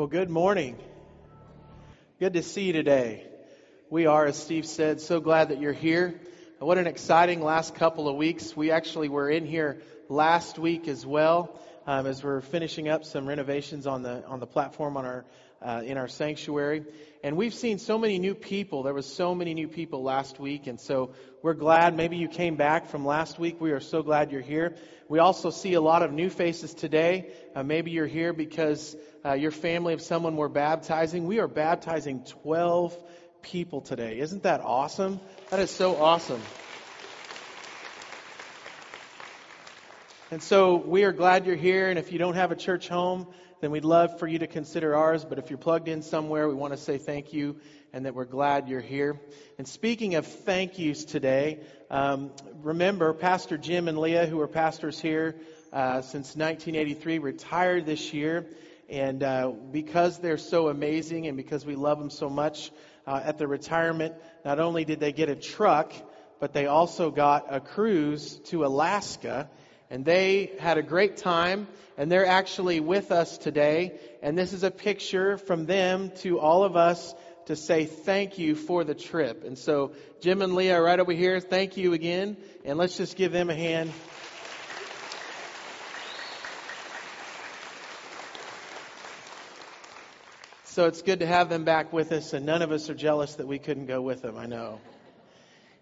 Well, good morning. Good to see you today. We are, as Steve said, so glad that you're here. What an exciting last couple of weeks. We actually were in here last week as well, um, as we're finishing up some renovations on the on the platform on our uh, in our sanctuary. And we've seen so many new people. There was so many new people last week, and so we're glad. Maybe you came back from last week. We are so glad you're here. We also see a lot of new faces today. Uh, maybe you're here because uh, your family of someone we're baptizing. We are baptizing 12 people today. Isn't that awesome? That is so awesome. And so we are glad you're here. And if you don't have a church home, then we'd love for you to consider ours. But if you're plugged in somewhere, we want to say thank you and that we're glad you're here. And speaking of thank yous today, um, remember Pastor Jim and Leah, who are pastors here uh, since 1983, retired this year. And uh, because they're so amazing and because we love them so much, uh, at the retirement, not only did they get a truck, but they also got a cruise to Alaska and they had a great time, and they're actually with us today. And this is a picture from them to all of us to say thank you for the trip. And so, Jim and Leah, right over here, thank you again, and let's just give them a hand. So it's good to have them back with us, and none of us are jealous that we couldn't go with them, I know.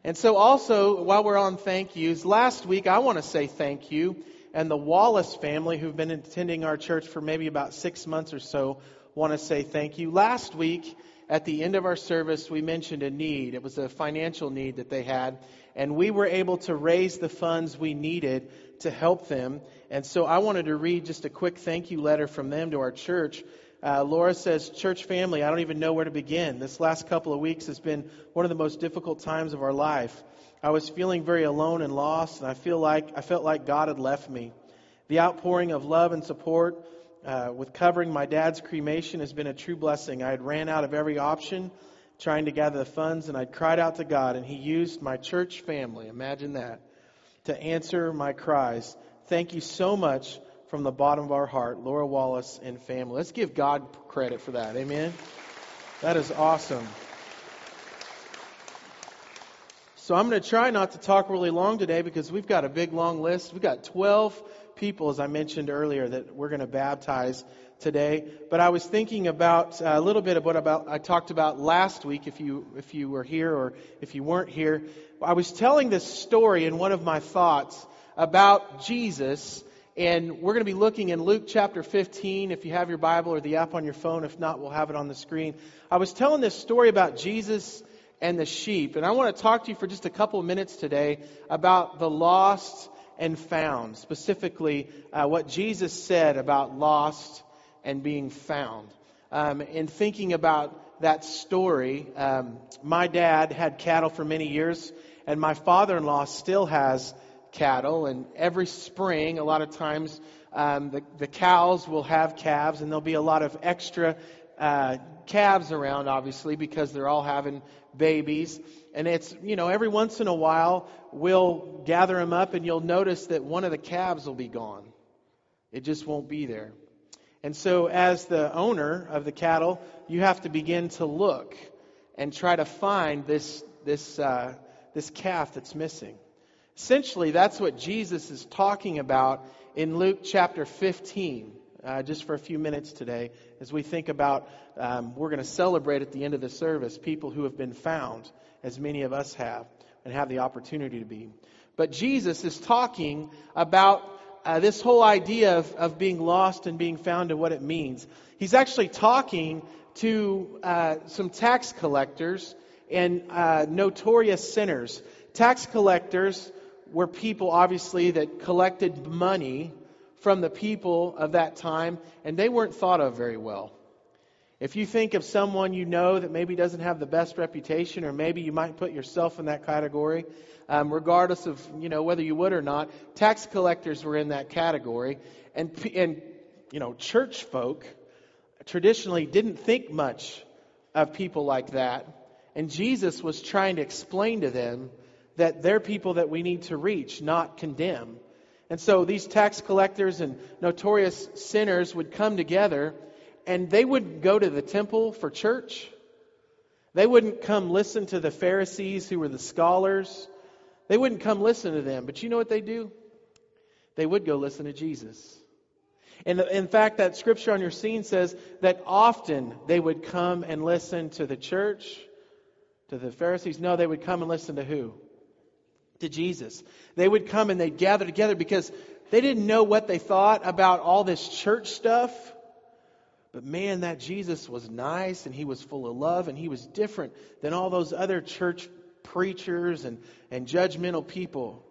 And so, also, while we're on thank yous, last week I want to say thank you. And the Wallace family, who've been attending our church for maybe about six months or so, want to say thank you. Last week, at the end of our service, we mentioned a need. It was a financial need that they had. And we were able to raise the funds we needed to help them. And so I wanted to read just a quick thank you letter from them to our church uh, Laura says, Church family, I don't even know where to begin. This last couple of weeks has been one of the most difficult times of our life. I was feeling very alone and lost, and I feel like I felt like God had left me. The outpouring of love and support uh, with covering my dad's cremation has been a true blessing. I had ran out of every option trying to gather the funds, and I cried out to God, and He used my church family, imagine that, to answer my cries. Thank you so much from the bottom of our heart, Laura Wallace and family. Let's give God credit for that. Amen. That is awesome. So I'm going to try not to talk really long today because we've got a big long list. We've got 12 people, as I mentioned earlier, that we're going to baptize today. But I was thinking about uh, a little bit of what about I talked about last week. If you if you were here or if you weren't here, I was telling this story in one of my thoughts about Jesus and we're going to be looking in Luke chapter 15, if you have your Bible or the app on your phone. If not, we'll have it on the screen. I was telling this story about Jesus and the sheep, and I want to talk to you for just a couple of minutes today about the lost and found, specifically uh, what Jesus said about lost and being found. Um, in thinking about that story, um, my dad had cattle for many years, and my father in law still has cattle, and every spring, a lot of times, um, the, the cows will have calves, and there'll be a lot of extra uh, calves around, obviously, because they're all having babies. And it's, you know, every once in a while, we'll gather them up, and you'll notice that one of the calves will be gone. It just won't be there. And so, as the owner of the cattle, you have to begin to look and try to find this, this, uh, this calf that's missing. Essentially, that's what Jesus is talking about in Luke chapter 15. Uh, just for a few minutes today, as we think about, um, we're going to celebrate at the end of the service people who have been found, as many of us have, and have the opportunity to be. But Jesus is talking about uh, this whole idea of, of being lost and being found and what it means. He's actually talking to uh, some tax collectors and uh, notorious sinners. Tax collectors were people, obviously, that collected money from the people of that time, and they weren't thought of very well. If you think of someone you know that maybe doesn't have the best reputation, or maybe you might put yourself in that category, um, regardless of you know whether you would or not, tax collectors were in that category, and and you know church folk traditionally didn't think much of people like that, and Jesus was trying to explain to them that they're people that we need to reach, not condemn. And so these tax collectors and notorious sinners would come together and they wouldn't go to the temple for church. They wouldn't come listen to the Pharisees who were the scholars. They wouldn't come listen to them. But you know what they do? They would go listen to Jesus. And in fact, that scripture on your scene says that often they would come and listen to the church, to the Pharisees. No, they would come and listen to who? To Jesus. They would come and they'd gather together because they didn't know what they thought about all this church stuff. But man, that Jesus was nice and he was full of love and he was different than all those other church preachers and, and judgmental people.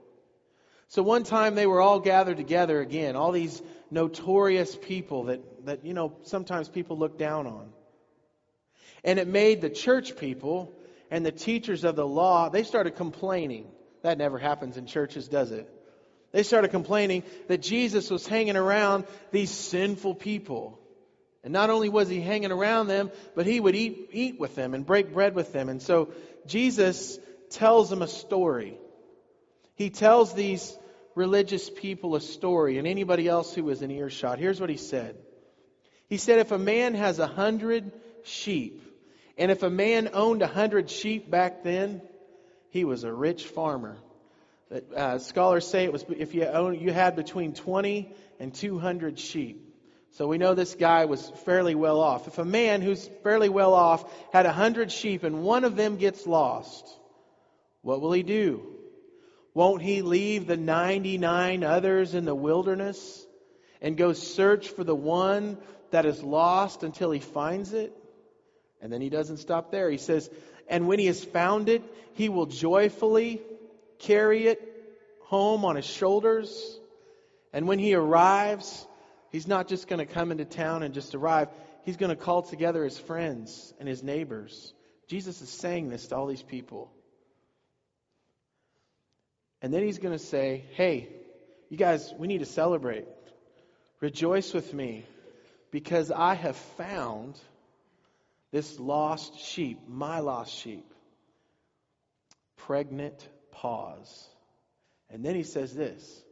So one time they were all gathered together again, all these notorious people that, that you know, sometimes people look down on. And it made the church people and the teachers of the law, they started complaining. That never happens in churches, does it? They started complaining that Jesus was hanging around these sinful people. And not only was he hanging around them, but he would eat, eat with them and break bread with them. And so Jesus tells them a story. He tells these religious people a story and anybody else who was in earshot. Here's what he said. He said, if a man has a hundred sheep, and if a man owned a hundred sheep back then, he was a rich farmer. Uh, scholars say it was if you own, you had between 20 and 200 sheep. So we know this guy was fairly well off. If a man who's fairly well off had a hundred sheep and one of them gets lost, what will he do? Won't he leave the 99 others in the wilderness and go search for the one that is lost until he finds it? And then he doesn't stop there. He says, And when he has found it, he will joyfully carry it home on his shoulders. And when he arrives, He's not just going to come into town and just arrive. He's going to call together his friends and his neighbors. Jesus is saying this to all these people. And then he's going to say, Hey, you guys, we need to celebrate. Rejoice with me because I have found this lost sheep, my lost sheep. Pregnant pause. And then he says this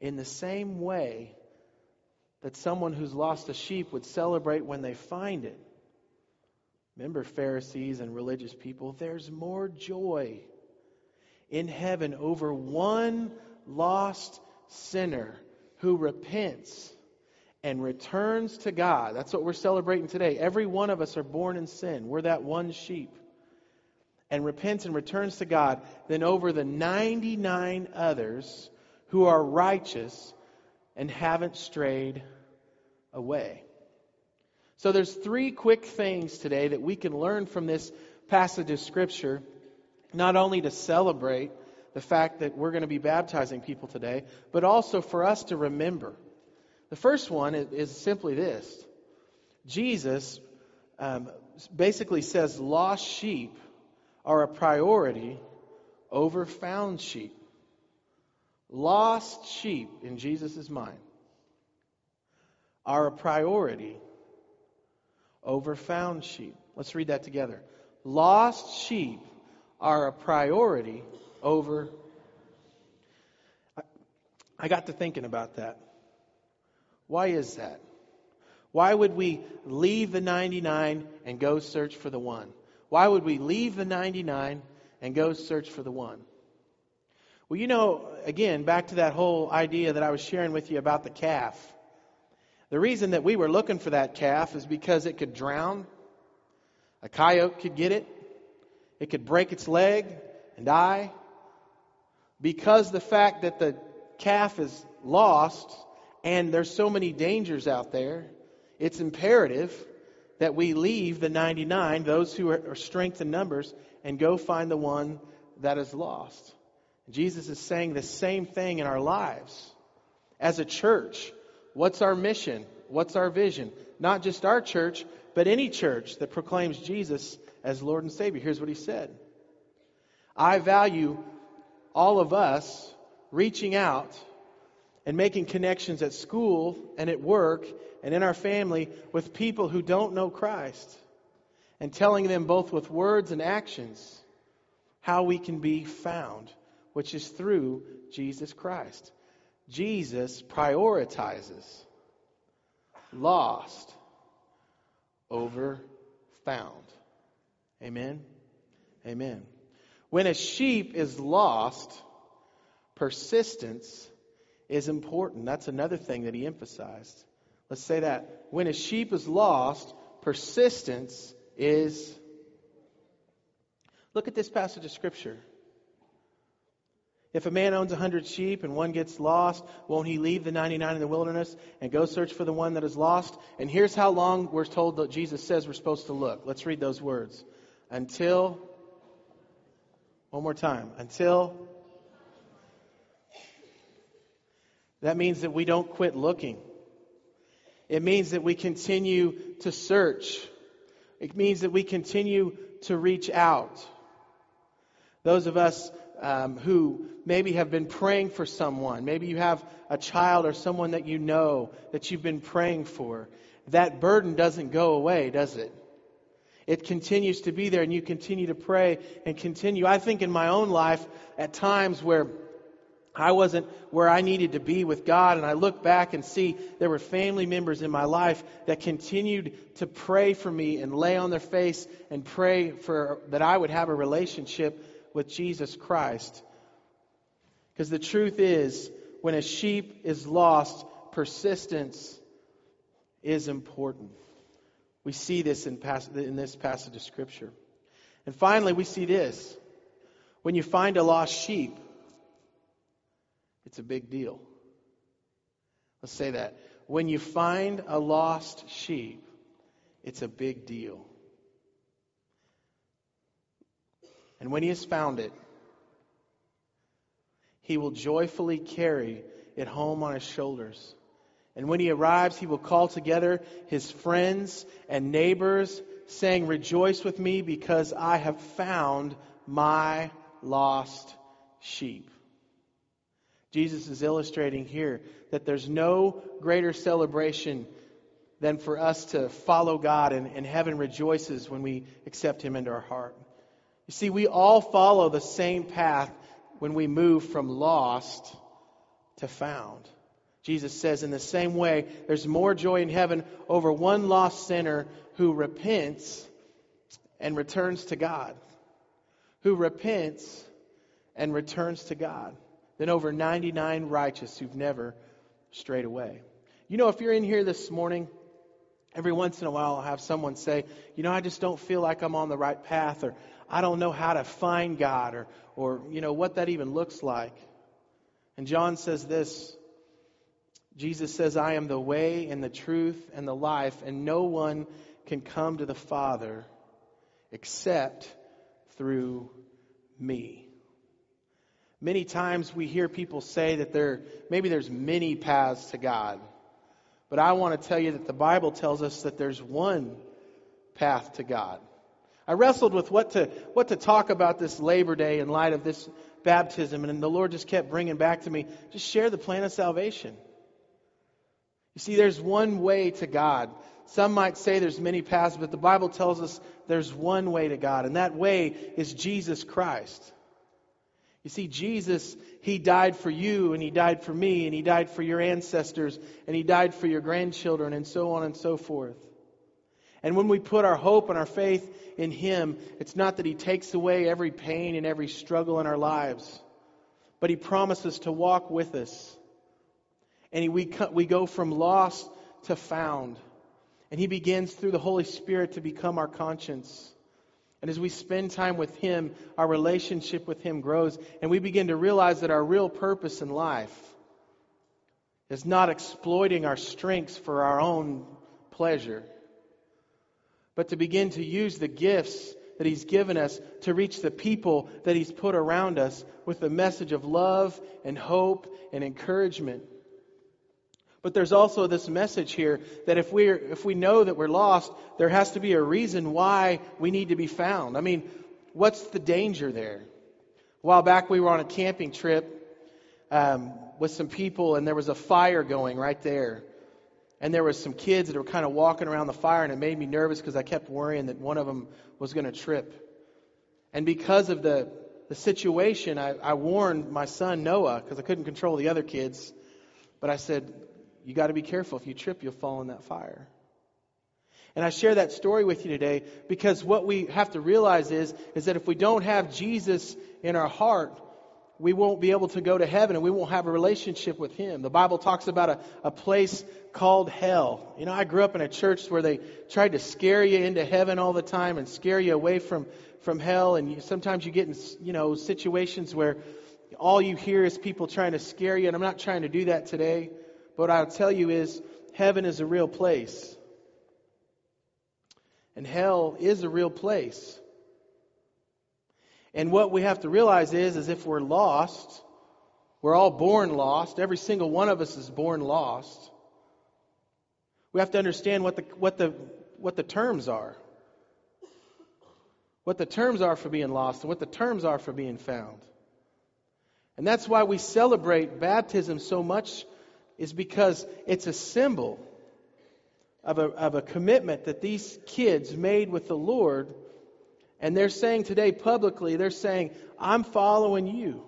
In the same way, that someone who's lost a sheep would celebrate when they find it. Remember, Pharisees and religious people, there's more joy in heaven over one lost sinner who repents and returns to God. That's what we're celebrating today. Every one of us are born in sin. We're that one sheep. And repents and returns to God than over the 99 others who are righteous and haven't strayed away. So there's three quick things today that we can learn from this passage of scripture, not only to celebrate the fact that we're going to be baptizing people today, but also for us to remember. The first one is, simply this Jesus um, basically says lost sheep are a priority over found sheep. Lost sheep in Jesus' mind are a priority over found sheep. Let's read that together. Lost sheep are a priority over. I got to thinking about that. Why is that? Why would we leave the 99 and go search for the one? Why would we leave the 99 and go search for the one? Well, you know, again, back to that whole idea that I was sharing with you about the calf. The reason that we were looking for that calf is because it could drown. A coyote could get it. It could break its leg and die. Because the fact that the calf is lost and there's so many dangers out there, it's imperative that we leave the 99, those who are strength in numbers, and go find the one that is lost. Jesus is saying the same thing in our lives. As a church, what's our mission? What's our vision? Not just our church, but any church that proclaims Jesus as Lord and Savior. Here's what he said I value all of us reaching out and making connections at school and at work and in our family with people who don't know Christ and telling them both with words and actions how we can be found which is through Jesus Christ. Jesus prioritizes lost over found. Amen? Amen. When a sheep is lost, persistence is important. That's another thing that he emphasized. Let's say that. When a sheep is lost, persistence is. Look at this passage of Scripture. If a man owns a hundred sheep and one gets lost, won't he leave the 99 in the wilderness and go search for the one that is lost? And here's how long we're told that Jesus says we're supposed to look. Let's read those words. Until, one more time, until. That means that we don't quit looking. It means that we continue to search. It means that we continue to reach out. Those of us um, who maybe have been praying for someone, maybe you have a child or someone that you know that you've been praying for, that burden doesn't go away, does it? It continues to be there, and you continue to pray and continue. I think in my own life, at times where I wasn't where I needed to be with God. And I look back and see there were family members in my life that continued to pray for me and lay on their face and pray for that I would have a relationship with Jesus Christ. Because the truth is, when a sheep is lost, persistence is important. We see this in, in this passage of Scripture. And finally, we see this. When you find a lost sheep, it's a big deal. Let's say that. When you find a lost sheep, it's a big deal. And when he has found it, he will joyfully carry it home on his shoulders. And when he arrives, he will call together his friends and neighbors, saying, Rejoice with me because I have found my lost sheep. Jesus is illustrating here that there's no greater celebration than for us to follow God, and, and heaven rejoices when we accept Him into our heart. You see, we all follow the same path when we move from lost to found. Jesus says, in the same way, there's more joy in heaven over one lost sinner who repents and returns to God. Who repents and returns to God than over 99 righteous who've never strayed away. You know, if you're in here this morning, every once in a while I'll have someone say, you know, I just don't feel like I'm on the right path, or I don't know how to find God, or, or you know, what that even looks like. And John says this Jesus says, I am the way and the truth and the life, and no one can come to the Father except through me. Many times we hear people say that there maybe there's many paths to God. But I want to tell you that the Bible tells us that there's one path to God. I wrestled with what to what to talk about this Labor Day in light of this baptism and the Lord just kept bringing back to me just share the plan of salvation. You see there's one way to God. Some might say there's many paths, but the Bible tells us there's one way to God, and that way is Jesus Christ. You see, Jesus, He died for you, and He died for me, and He died for your ancestors, and He died for your grandchildren, and so on and so forth. And when we put our hope and our faith in Him, it's not that He takes away every pain and every struggle in our lives, but He promises to walk with us. And we, we go from lost to found. And He begins through the Holy Spirit to become our conscience. And as we spend time with Him, our relationship with Him grows, and we begin to realize that our real purpose in life is not exploiting our strengths for our own pleasure, but to begin to use the gifts that He's given us to reach the people that He's put around us with the message of love and hope and encouragement. But there's also this message here that if we if we know that we're lost, there has to be a reason why we need to be found. I mean, what's the danger there? A while back, we were on a camping trip um, with some people, and there was a fire going right there. And there was some kids that were kind of walking around the fire, and it made me nervous because I kept worrying that one of them was going to trip. And because of the the situation, I, I warned my son Noah because I couldn't control the other kids. But I said, you got to be careful. If you trip, you'll fall in that fire. And I share that story with you today because what we have to realize is, is that if we don't have Jesus in our heart, we won't be able to go to heaven and we won't have a relationship with Him. The Bible talks about a, a place called hell. You know, I grew up in a church where they tried to scare you into heaven all the time and scare you away from, from hell. And you, sometimes you get in, you know, situations where all you hear is people trying to scare you. And I'm not trying to do that today. But what I'll tell you is heaven is a real place. And hell is a real place. And what we have to realize is, is if we're lost, we're all born lost. Every single one of us is born lost. We have to understand what the, what the, what the terms are. What the terms are for being lost and what the terms are for being found. And that's why we celebrate baptism so much, is because it's a symbol of a, of a commitment that these kids made with the Lord and they're saying today publicly, they're saying, I'm following you.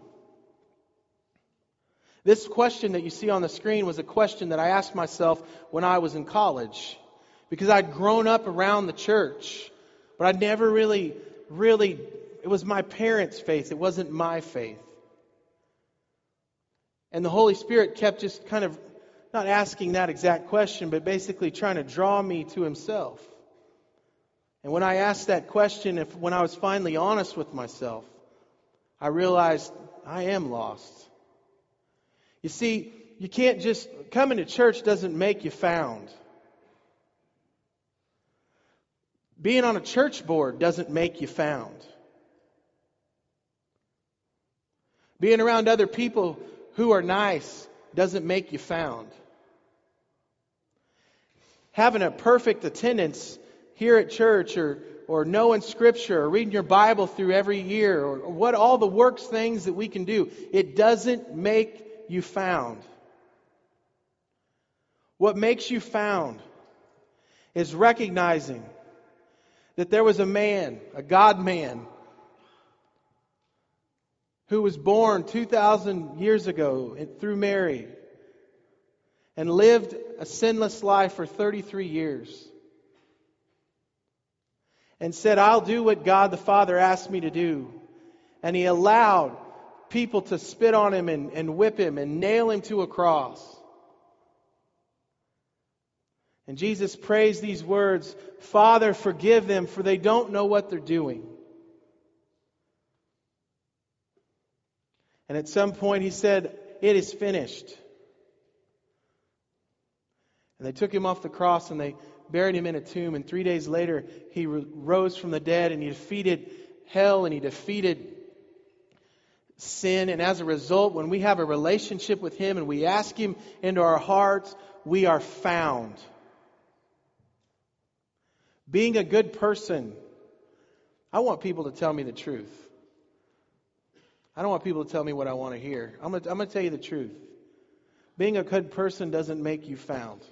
This question that you see on the screen was a question that I asked myself when I was in college. Because I'd grown up around the church, but I'd never really, really, it was my parents' faith, it wasn't my faith. And the Holy Spirit kept just kind of not asking that exact question, but basically trying to draw me to Himself. And when I asked that question, if, when I was finally honest with myself, I realized I am lost. You see, you can't just, coming to church doesn't make you found. Being on a church board doesn't make you found. Being around other people who are nice doesn't make you found. Having a perfect attendance here at church or, or knowing Scripture or reading your Bible through every year or, or what all the works things that we can do, it doesn't make you found. What makes you found is recognizing that there was a man, a God man, who was born 2,000 years ago through Mary and lived a sinless life for 33 years and said, I'll do what God the Father asked me to do. And he allowed people to spit on him and, and whip him and nail him to a cross. And Jesus prays these words Father, forgive them, for they don't know what they're doing. And at some point he said, It is finished. And they took him off the cross and they buried him in a tomb, and three days later, he rose from the dead and he defeated hell and he defeated sin. And as a result, when we have a relationship with him and we ask him into our hearts, we are found. Being a good person, I want people to tell me the truth. I don't want people to tell me what I want to hear. I'm going to, tell you the truth. Being a good person doesn't make you found.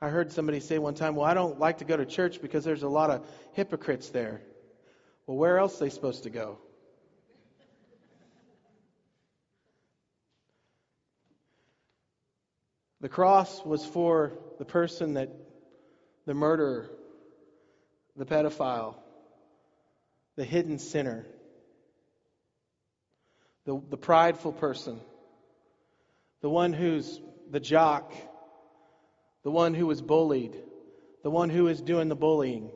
I heard somebody say one time, Well, I don't like to go to church because there's a lot of hypocrites there. Well, where else are they supposed to go? The cross was for the person that, the murderer, the pedophile, the hidden sinner, the, the prideful person, the one who's the jock the one who was bullied, the one who is doing the bullying,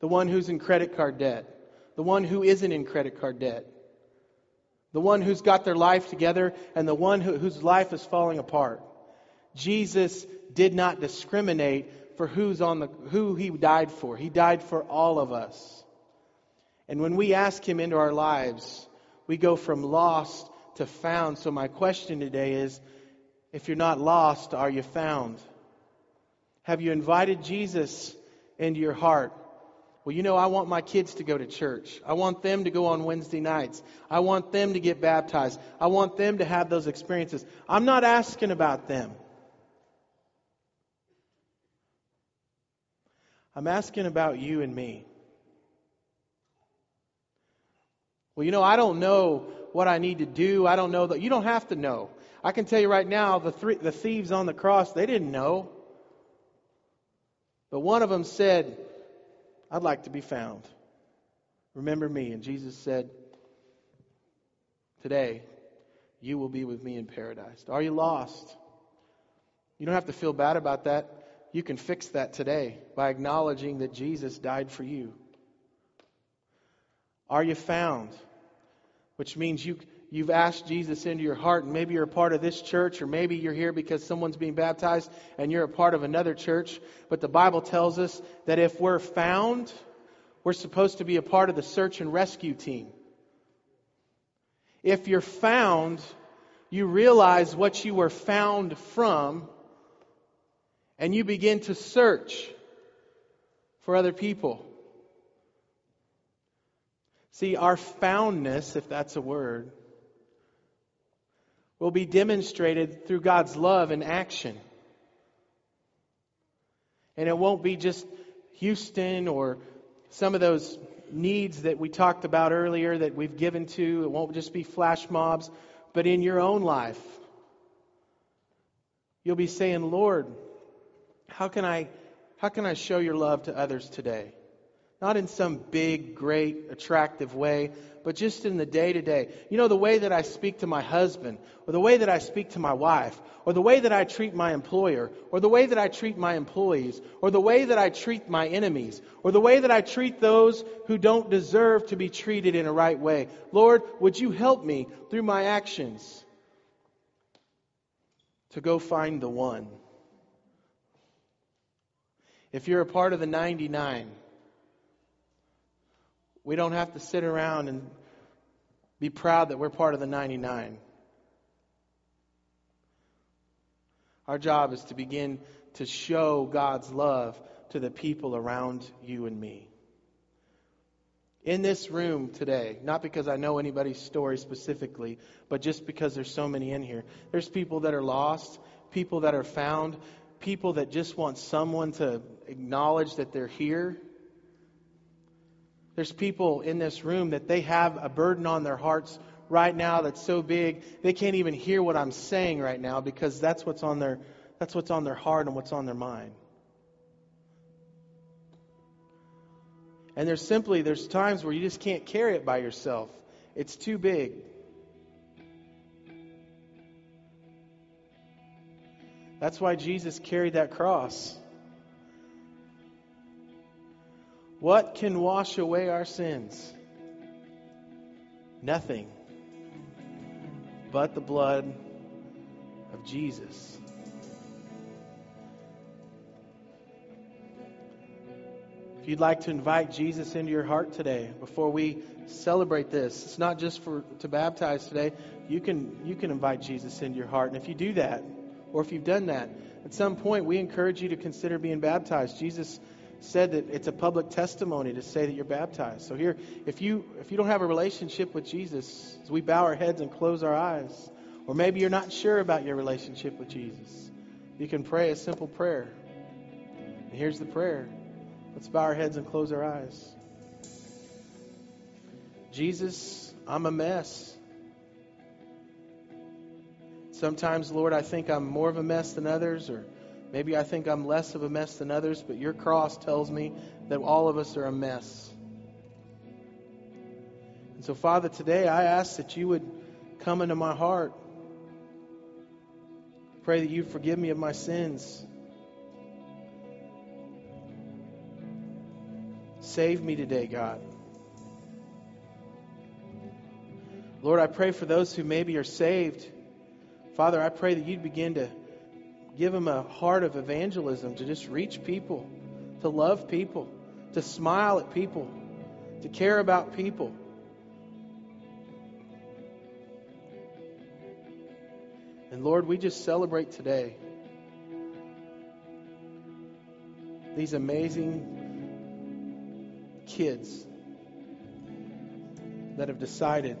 the one who's in credit card debt, the one who isn't in credit card debt, the one who's got their life together, and the one who, whose life is falling apart. Jesus did not discriminate for who's on the who he died for. He died for all of us. And when we ask him into our lives, we go from lost to found. So my question today is if you're not lost, are you found? Have you invited Jesus into your heart? Well, you know, I want my kids to go to church. I want them to go on Wednesday nights. I want them to get baptized. I want them to have those experiences. I'm not asking about them. I'm asking about you and me. Well, you know, I don't know what I need to do. I don't know that. You don't have to know. I can tell you right now, the, three, the thieves on the cross, they didn't know. But one of them said, I'd like to be found. Remember me. And Jesus said, Today, you will be with me in paradise. Are you lost? You don't have to feel bad about that. You can fix that today by acknowledging that Jesus died for you. Are you found? Which means you, you've asked Jesus into your heart, and maybe you're a part of this church, or maybe you're here because someone's being baptized and you're a part of another church. But the Bible tells us that if we're found, we're supposed to be a part of the search and rescue team. If you're found, you realize what you were found from, and you begin to search for other people. See, our foundness, if that's a word, will be demonstrated through God's love and action. And it won't be just Houston or some of those needs that we talked about earlier that we've given to. It won't just be flash mobs, but in your own life. You'll be saying, Lord, how can I, how can I show your love to others today? Not in some big, great, attractive way, but just in the day to day. You know, the way that I speak to my husband, or the way that I speak to my wife, or the way that I treat my employer, or the way that I treat my employees, or the way that I treat my enemies, or the way that I treat those who don't deserve to be treated in a right way. Lord, would you help me through my actions to go find the one? If you're a part of the 99, we don't have to sit around and be proud that we're part of the 99. Our job is to begin to show God's love to the people around you and me. In this room today, not because I know anybody's story specifically, but just because there's so many in here, there's people that are lost, people that are found, people that just want someone to acknowledge that they're here there's people in this room that they have a burden on their hearts right now that's so big they can't even hear what I'm saying right now because that's what's on their that's what's on their heart and what's on their mind. And there's simply there's times where you just can't carry it by yourself. It's too big. That's why Jesus carried that cross. What can wash away our sins? Nothing but the blood of Jesus. If you'd like to invite Jesus into your heart today, before we celebrate this, it's not just for to baptize today. You can you can invite Jesus into your heart, and if you do that, or if you've done that, at some point we encourage you to consider being baptized. Jesus said that it's a public testimony to say that you're baptized. So here, if you if you don't have a relationship with Jesus, as we bow our heads and close our eyes, or maybe you're not sure about your relationship with Jesus, you can pray a simple prayer. And here's the prayer. Let's bow our heads and close our eyes. Jesus, I'm a mess. Sometimes, Lord, I think I'm more of a mess than others, or Maybe I think I'm less of a mess than others, but your cross tells me that all of us are a mess. And so, Father, today I ask that you would come into my heart. Pray that you forgive me of my sins. Save me today, God. Lord, I pray for those who maybe are saved. Father, I pray that you'd begin to give them a heart of evangelism to just reach people, to love people, to smile at people, to care about people. And Lord, we just celebrate today these amazing kids that have decided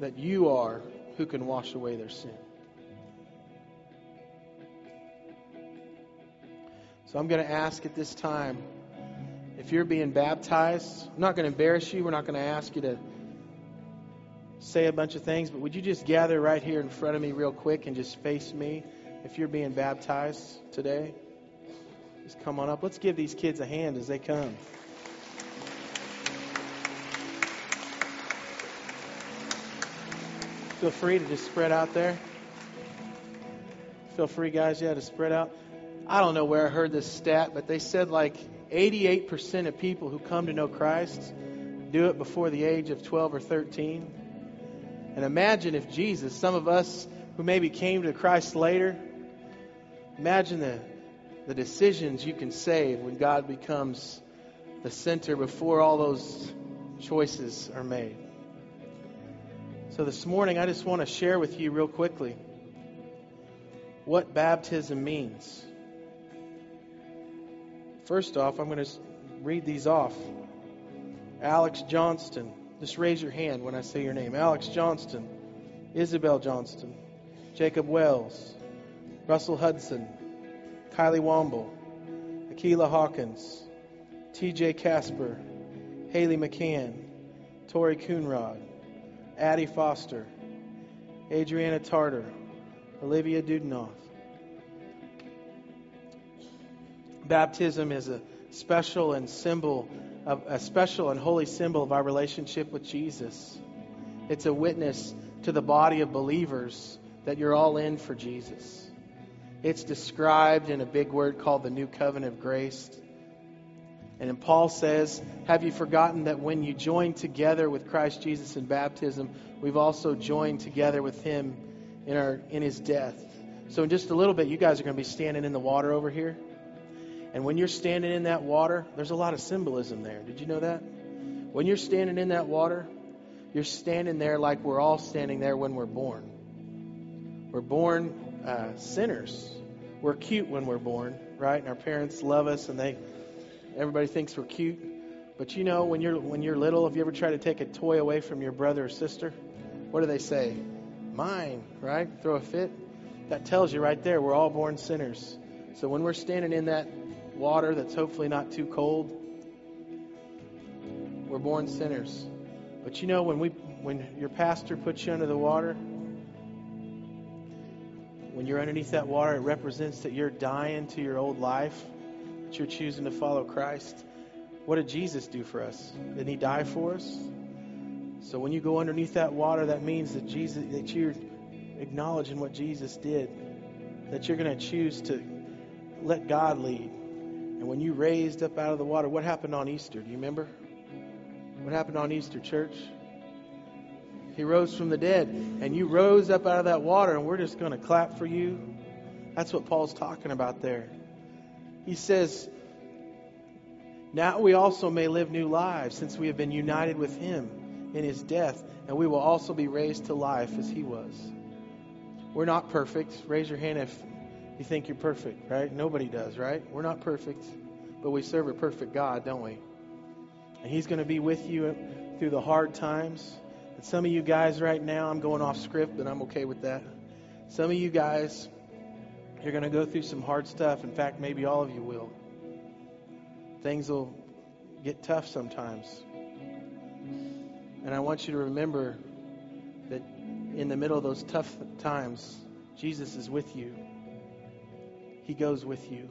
that you are who can wash away their sin. So I'm going to ask at this time if you're being baptized, I'm not going to embarrass you. We're not going to ask you to say a bunch of things, but would you just gather right here in front of me real quick and just face me if you're being baptized today? Just come on up. Let's give these kids a hand as they come. Feel free to just spread out there. Feel free, guys, yeah, to spread out. I don't know where I heard this stat, but they said like 88% of people who come to know Christ do it before the age of 12 or 13. And imagine if Jesus, some of us who maybe came to Christ later, imagine the, the decisions you can save when God becomes the center before all those choices are made. So this morning, I just want to share with you real quickly what baptism means. First off, I'm going to read these off. Alex Johnston. Just raise your hand when I say your name. Alex Johnston, Isabel Johnston, Jacob Wells, Russell Hudson, Kylie Womble, Akila Hawkins, TJ Casper, Haley McCann, Tori Coonrod, Addie Foster, Adriana Tartar, Olivia Dudenoff. Baptism is a special and symbol of a special and holy symbol of our relationship with Jesus. It's a witness to the body of believers that you're all in for Jesus. It's described in a big word called the new covenant of grace. And then Paul says, Have you forgotten that when you join together with Christ Jesus in baptism, we've also joined together with him in, our, in his death? So, in just a little bit, you guys are going to be standing in the water over here. And when you're standing in that water, there's a lot of symbolism there. Did you know that? When you're standing in that water, you're standing there like we're all standing there when we're born. We're born uh, sinners. We're cute when we're born, right? And our parents love us and they Everybody thinks we're cute. But you know, when you're when you're little, have you ever tried to take a toy away from your brother or sister? What do they say? Mine, right? Throw a fit. That tells you right there we're all born sinners. So when we're standing in that water that's hopefully not too cold, we're born sinners. But you know when we when your pastor puts you under the water, when you're underneath that water, it represents that you're dying to your old life that you're choosing to follow Christ. What did Jesus do for us? Didn't he die for us? So when you go underneath that water, that means that Jesus that you're acknowledging what Jesus did. That you're going to choose to let God lead. And when you raised up out of the water, what happened on Easter? Do you remember? What happened on Easter, church? He rose from the dead, and you rose up out of that water, and we're just going to clap for you. That's what Paul's talking about there. He says, Now we also may live new lives, since we have been united with him in his death, and we will also be raised to life as he was. We're not perfect. Raise your hand if you think you're perfect, right? Nobody does, right? We're not perfect, but we serve a perfect God, don't we? And he's going to be with you through the hard times. And some of you guys right now, I'm going off script, but I'm okay with that. Some of you guys, you're going to go through some hard stuff. In fact, maybe all of you will. Things will get tough sometimes. And I want you to remember that in the middle of those tough times, Jesus is with you. He goes with you.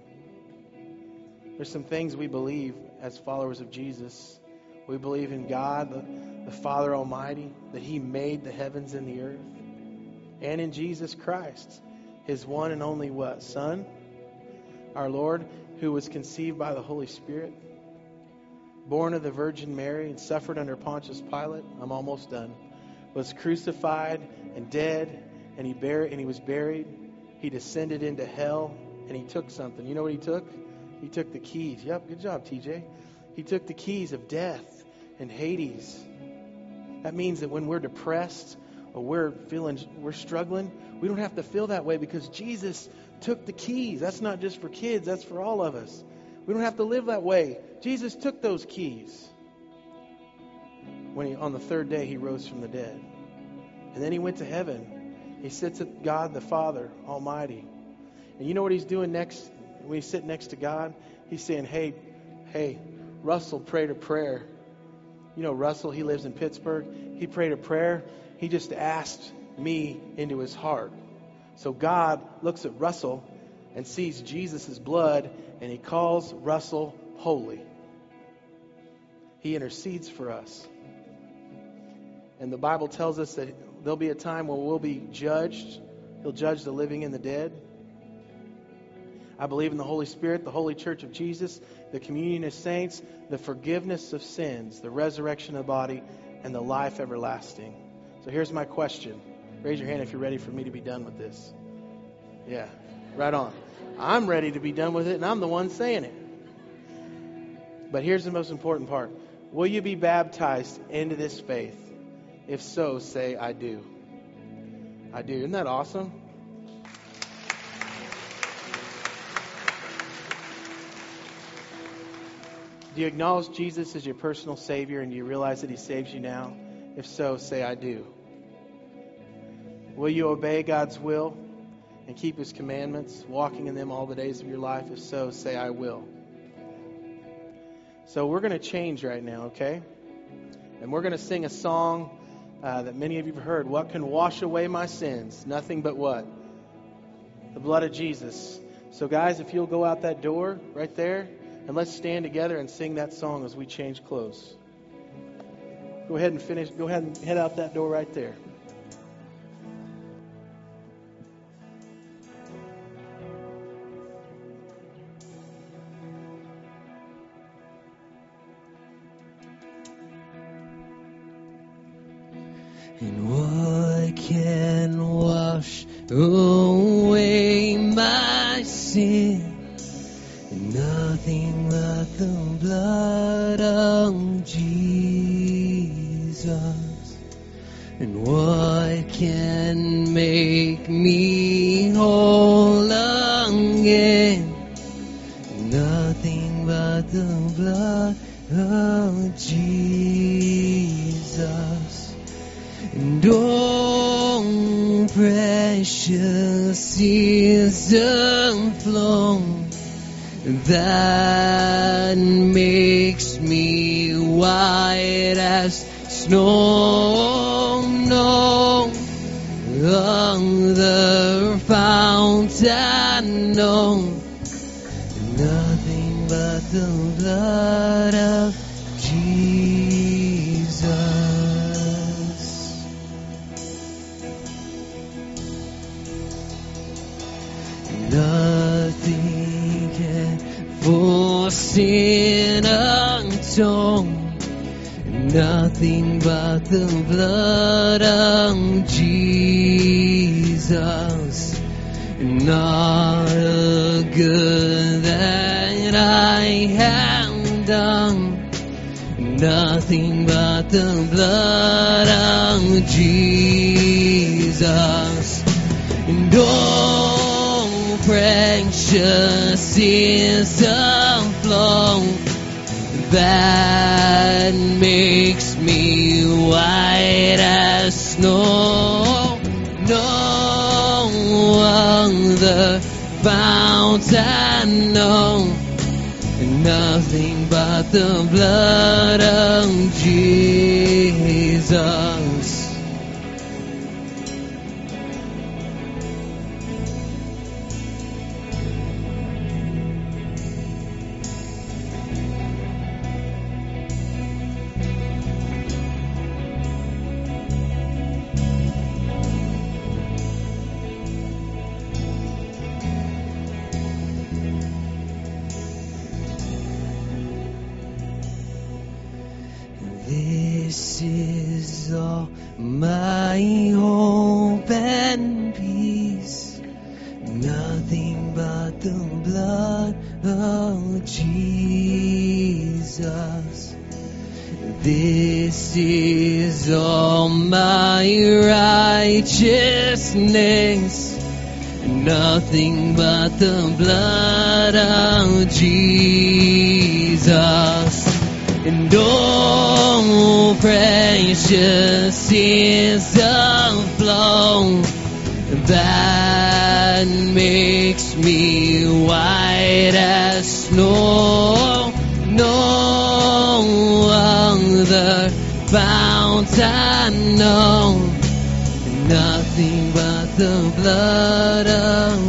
There's some things we believe as followers of Jesus. We believe in God, the, the Father Almighty, that He made the heavens and the earth, and in Jesus Christ his one and only what? Son, our Lord, who was conceived by the Holy Spirit, born of the Virgin Mary, and suffered under Pontius Pilate. I'm almost done. Was crucified and dead, and he buried, and he was buried. He descended into hell, and he took something. You know what he took? He took the keys. Yep, good job, TJ. He took the keys of death and Hades. That means that when we're depressed or we're feeling we're struggling, we don't have to feel that way because Jesus took the keys. That's not just for kids, that's for all of us. We don't have to live that way. Jesus took those keys. When he, on the third day he rose from the dead. And then he went to heaven. He sits at God the Father Almighty. And you know what he's doing next when he's sitting next to God? He's saying, Hey, hey, Russell prayed a prayer. You know Russell, he lives in Pittsburgh. He prayed a prayer He just asked me into his heart. So God looks at Russell and sees Jesus' blood, and he calls Russell holy. He intercedes for us. And the Bible tells us that there'll be a time when we'll be judged. He'll judge the living and the dead. I believe in the Holy Spirit, the Holy Church of Jesus, the communion of saints, the forgiveness of sins, the resurrection of the body, and the life everlasting. So here's my question. Raise your hand if you're ready for me to be done with this. Yeah, right on. I'm ready to be done with it, and I'm the one saying it. But here's the most important part Will you be baptized into this faith? If so, say, I do. I do. Isn't that awesome? Do you acknowledge Jesus as your personal Savior and do you realize that He saves you now? If so, say, I do. Will you obey God's will and keep His commandments, walking in them all the days of your life? If so, say, I will. So we're going to change right now, okay? And we're going to sing a song uh, that many of you have heard. What can wash away my sins? Nothing but what? The blood of Jesus. So, guys, if you'll go out that door right there, and let's stand together and sing that song as we change clothes. Go ahead and finish. Go ahead and head out that door right there. Jesus. And what can make me whole again? Nothing but the blood of Jesus. And oh, precious is the flow that makes as Nothing but the blood of Jesus. Not a good that I have done. Nothing but the blood of Jesus. And oh, precious is the flow that makes fountain, no, nothing but the blood of Jesus. Is all my hope and peace. Nothing but the blood of Jesus. This is all my righteousness. Nothing but the blood of Jesus. And oh, precious is the that makes me white as snow. No other fountain, no, nothing but the blood of